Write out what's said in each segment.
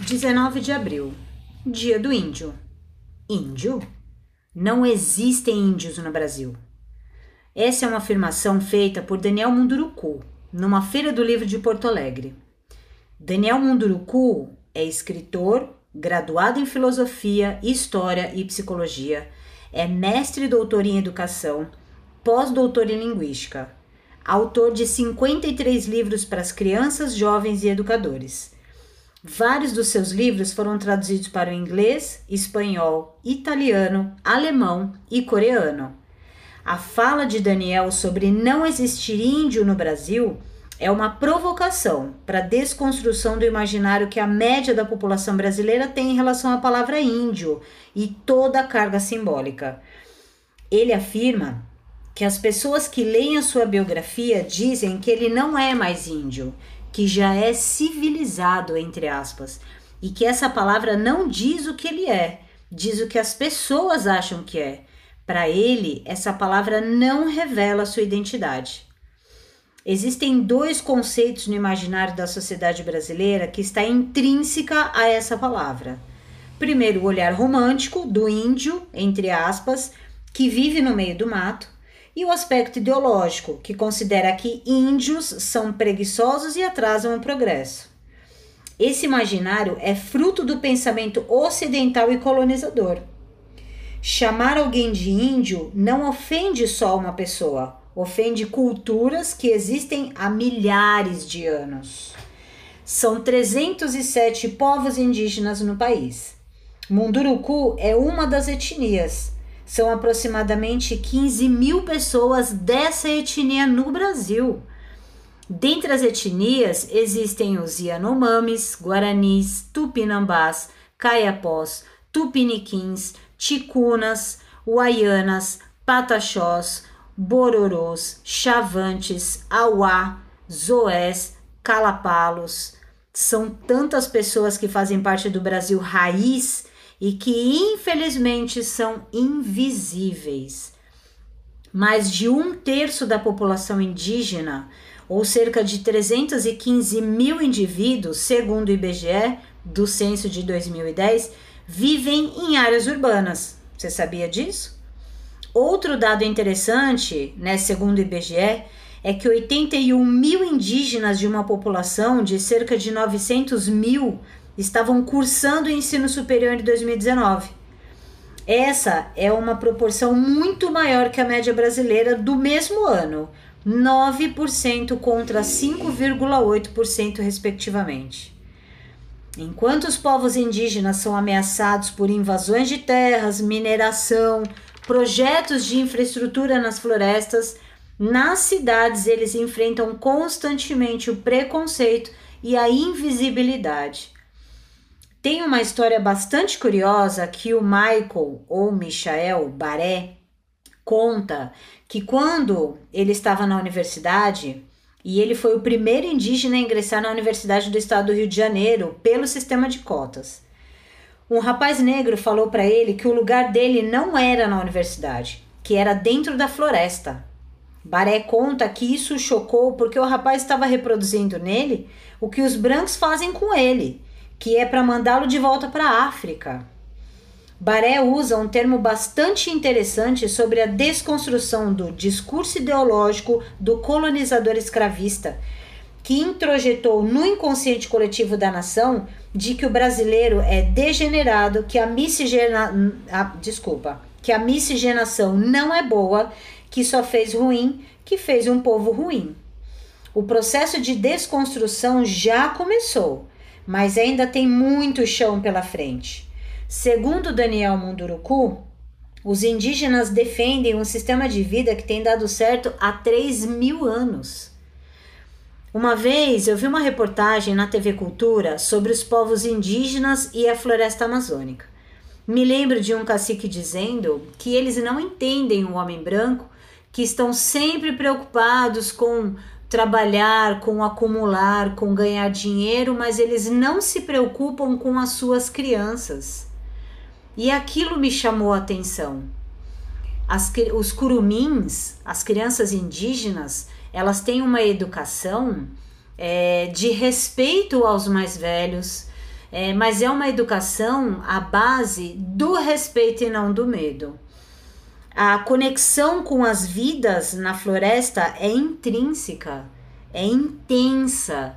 19 de abril, Dia do Índio. Índio? Não existem índios no Brasil. Essa é uma afirmação feita por Daniel Munduruku, numa feira do livro de Porto Alegre. Daniel Munduruku é escritor, graduado em filosofia, história e psicologia, é mestre e doutor em educação, pós-doutor em linguística, autor de 53 livros para as crianças, jovens e educadores. Vários dos seus livros foram traduzidos para o inglês, espanhol, italiano, alemão e coreano. A fala de Daniel sobre não existir índio no Brasil é uma provocação para a desconstrução do imaginário que a média da população brasileira tem em relação à palavra índio e toda a carga simbólica. Ele afirma que as pessoas que leem a sua biografia dizem que ele não é mais índio que já é civilizado, entre aspas, e que essa palavra não diz o que ele é, diz o que as pessoas acham que é. Para ele, essa palavra não revela sua identidade. Existem dois conceitos no imaginário da sociedade brasileira que está intrínseca a essa palavra. Primeiro, o olhar romântico do índio, entre aspas, que vive no meio do mato, e o aspecto ideológico, que considera que índios são preguiçosos e atrasam o progresso. Esse imaginário é fruto do pensamento ocidental e colonizador. Chamar alguém de índio não ofende só uma pessoa, ofende culturas que existem há milhares de anos. São 307 povos indígenas no país. Munduruku é uma das etnias são aproximadamente 15 mil pessoas dessa etnia no Brasil. Dentre as etnias existem os Yanomamis, Guaranis, Tupinambás, Caiapós, Tupiniquins, Ticunas, Uaianas, Pataxós, Bororôs, Chavantes, Auá, Zoés, Calapalos. São tantas pessoas que fazem parte do Brasil raiz e que infelizmente são invisíveis. Mais de um terço da população indígena, ou cerca de 315 mil indivíduos, segundo o IBGE, do censo de 2010, vivem em áreas urbanas. Você sabia disso? Outro dado interessante, né, segundo o IBGE, é que 81 mil indígenas de uma população de cerca de 900 mil estavam cursando o ensino superior em 2019. Essa é uma proporção muito maior que a média brasileira do mesmo ano, 9% contra 5,8%, respectivamente. Enquanto os povos indígenas são ameaçados por invasões de terras, mineração, projetos de infraestrutura nas florestas, nas cidades eles enfrentam constantemente o preconceito e a invisibilidade. Tem uma história bastante curiosa que o Michael ou Michael Baré conta que quando ele estava na universidade, e ele foi o primeiro indígena a ingressar na Universidade do Estado do Rio de Janeiro pelo sistema de cotas. Um rapaz negro falou para ele que o lugar dele não era na universidade, que era dentro da floresta. Baré conta que isso o chocou porque o rapaz estava reproduzindo nele o que os brancos fazem com ele, que é para mandá-lo de volta para a África. Baré usa um termo bastante interessante sobre a desconstrução do discurso ideológico do colonizador escravista, que introjetou no inconsciente coletivo da nação de que o brasileiro é degenerado, que a miscigena... a, desculpa, que a miscigenação não é boa, que só fez ruim, que fez um povo ruim. O processo de desconstrução já começou mas ainda tem muito chão pela frente. Segundo Daniel Munduruku, os indígenas defendem um sistema de vida que tem dado certo há 3 mil anos. Uma vez eu vi uma reportagem na TV Cultura sobre os povos indígenas e a floresta amazônica. Me lembro de um cacique dizendo que eles não entendem o homem branco, que estão sempre preocupados com trabalhar, com acumular, com ganhar dinheiro, mas eles não se preocupam com as suas crianças. E aquilo me chamou a atenção. as, os curumins, as crianças indígenas, elas têm uma educação é, de respeito aos mais velhos, é, mas é uma educação à base do respeito e não do medo. A conexão com as vidas na floresta é intrínseca, é intensa.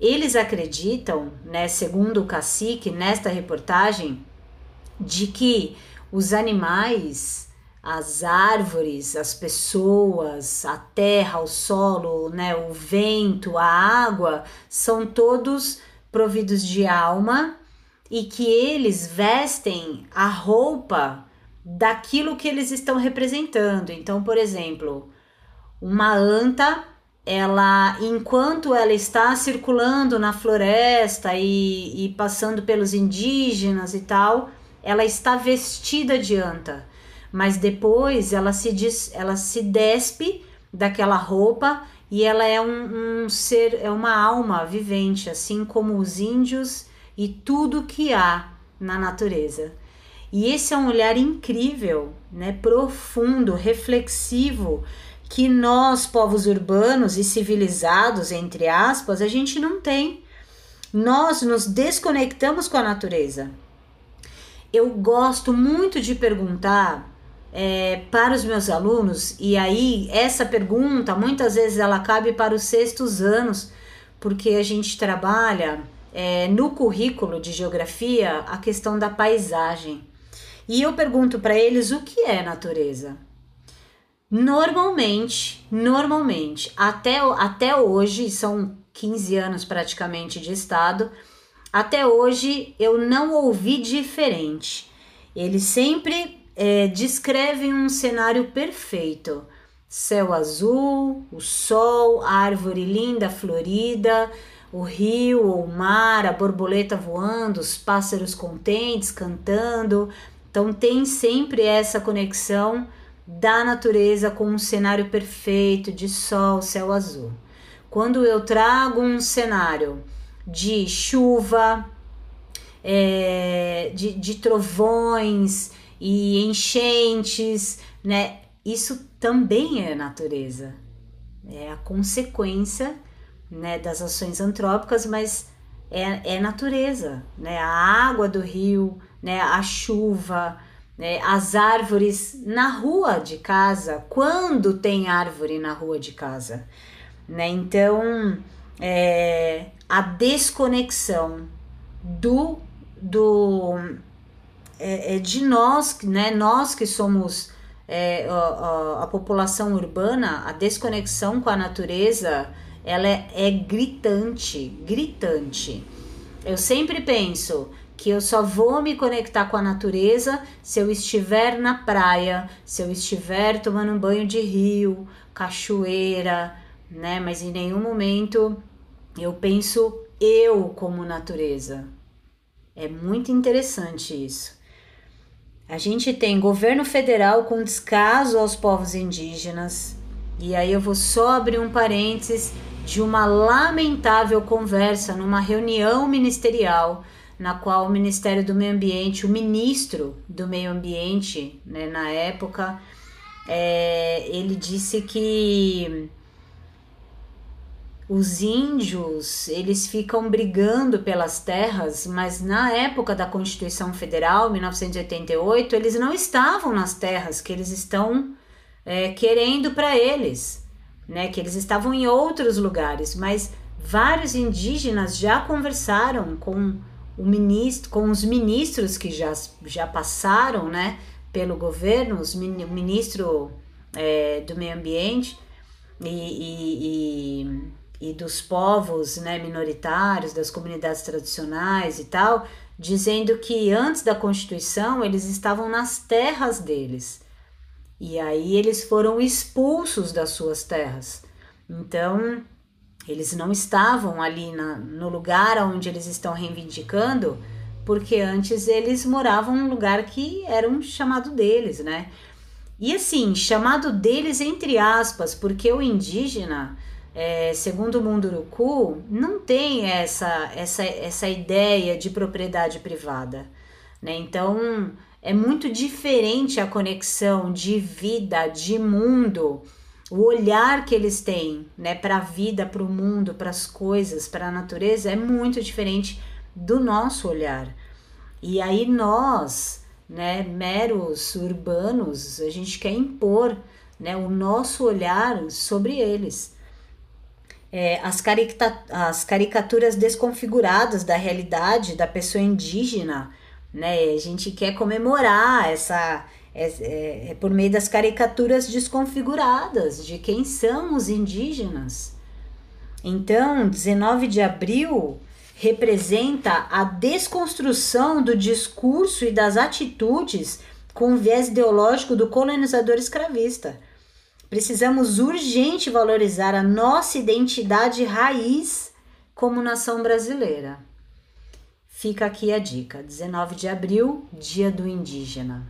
Eles acreditam, né, segundo o cacique, nesta reportagem, de que os animais, as árvores, as pessoas, a terra, o solo, né, o vento, a água, são todos providos de alma e que eles vestem a roupa daquilo que eles estão representando. Então, por exemplo, uma anta, ela, enquanto ela está circulando na floresta e, e passando pelos indígenas e tal, ela está vestida de anta, mas depois ela se, des, ela se despe daquela roupa e ela é um, um ser, é uma alma vivente, assim como os índios e tudo que há na natureza. E esse é um olhar incrível, né, profundo, reflexivo, que nós, povos urbanos e civilizados, entre aspas, a gente não tem. Nós nos desconectamos com a natureza. Eu gosto muito de perguntar é, para os meus alunos, e aí essa pergunta muitas vezes ela cabe para os sextos anos, porque a gente trabalha é, no currículo de geografia a questão da paisagem. E eu pergunto para eles o que é natureza. Normalmente, normalmente, até, até hoje, são 15 anos praticamente de estado, até hoje eu não ouvi diferente. Eles sempre é, descrevem um cenário perfeito: céu azul, o sol, a árvore linda, florida, o rio ou o mar, a borboleta voando, os pássaros contentes cantando, então tem sempre essa conexão da natureza com um cenário perfeito de sol, céu azul. Quando eu trago um cenário de chuva, é, de, de trovões e enchentes, né? Isso também é natureza. É a consequência né, das ações antrópicas, mas é, é natureza, né? A água do rio, né, a chuva, né, as árvores na rua de casa, quando tem árvore na rua de casa. Né? Então, é, a desconexão do, do é, é de nós, né, nós que somos é, a, a, a, população urbana, a desconexão com a natureza, ela é, é gritante, gritante. Eu sempre penso, que eu só vou me conectar com a natureza se eu estiver na praia, se eu estiver tomando um banho de rio, cachoeira, né? Mas em nenhum momento eu penso eu como natureza. É muito interessante isso. A gente tem governo federal com descaso aos povos indígenas. E aí eu vou só abrir um parênteses de uma lamentável conversa numa reunião ministerial na qual o Ministério do Meio Ambiente, o ministro do Meio Ambiente, né, na época, é, ele disse que os índios eles ficam brigando pelas terras, mas na época da Constituição Federal, 1988, eles não estavam nas terras que eles estão é, querendo para eles, né? Que eles estavam em outros lugares, mas vários indígenas já conversaram com o ministro, com os ministros que já, já passaram né, pelo governo, os, o ministro é, do meio ambiente e, e, e, e dos povos né, minoritários, das comunidades tradicionais e tal, dizendo que antes da Constituição eles estavam nas terras deles. E aí eles foram expulsos das suas terras. Então, eles não estavam ali na, no lugar onde eles estão reivindicando, porque antes eles moravam num lugar que era um chamado deles, né? E assim, chamado deles entre aspas, porque o indígena, é, segundo o Munduruku, não tem essa, essa, essa ideia de propriedade privada. Né? Então, é muito diferente a conexão de vida, de mundo, o olhar que eles têm, né, para a vida, para o mundo, para as coisas, para a natureza é muito diferente do nosso olhar. E aí nós, né, meros urbanos, a gente quer impor, né, o nosso olhar sobre eles. É, as, as caricaturas desconfiguradas da realidade da pessoa indígena, né? A gente quer comemorar essa é, é, é, por meio das caricaturas desconfiguradas de quem são os indígenas. Então, 19 de abril representa a desconstrução do discurso e das atitudes com viés ideológico do colonizador escravista. Precisamos urgente valorizar a nossa identidade raiz como nação brasileira. Fica aqui a dica: 19 de abril, Dia do Indígena.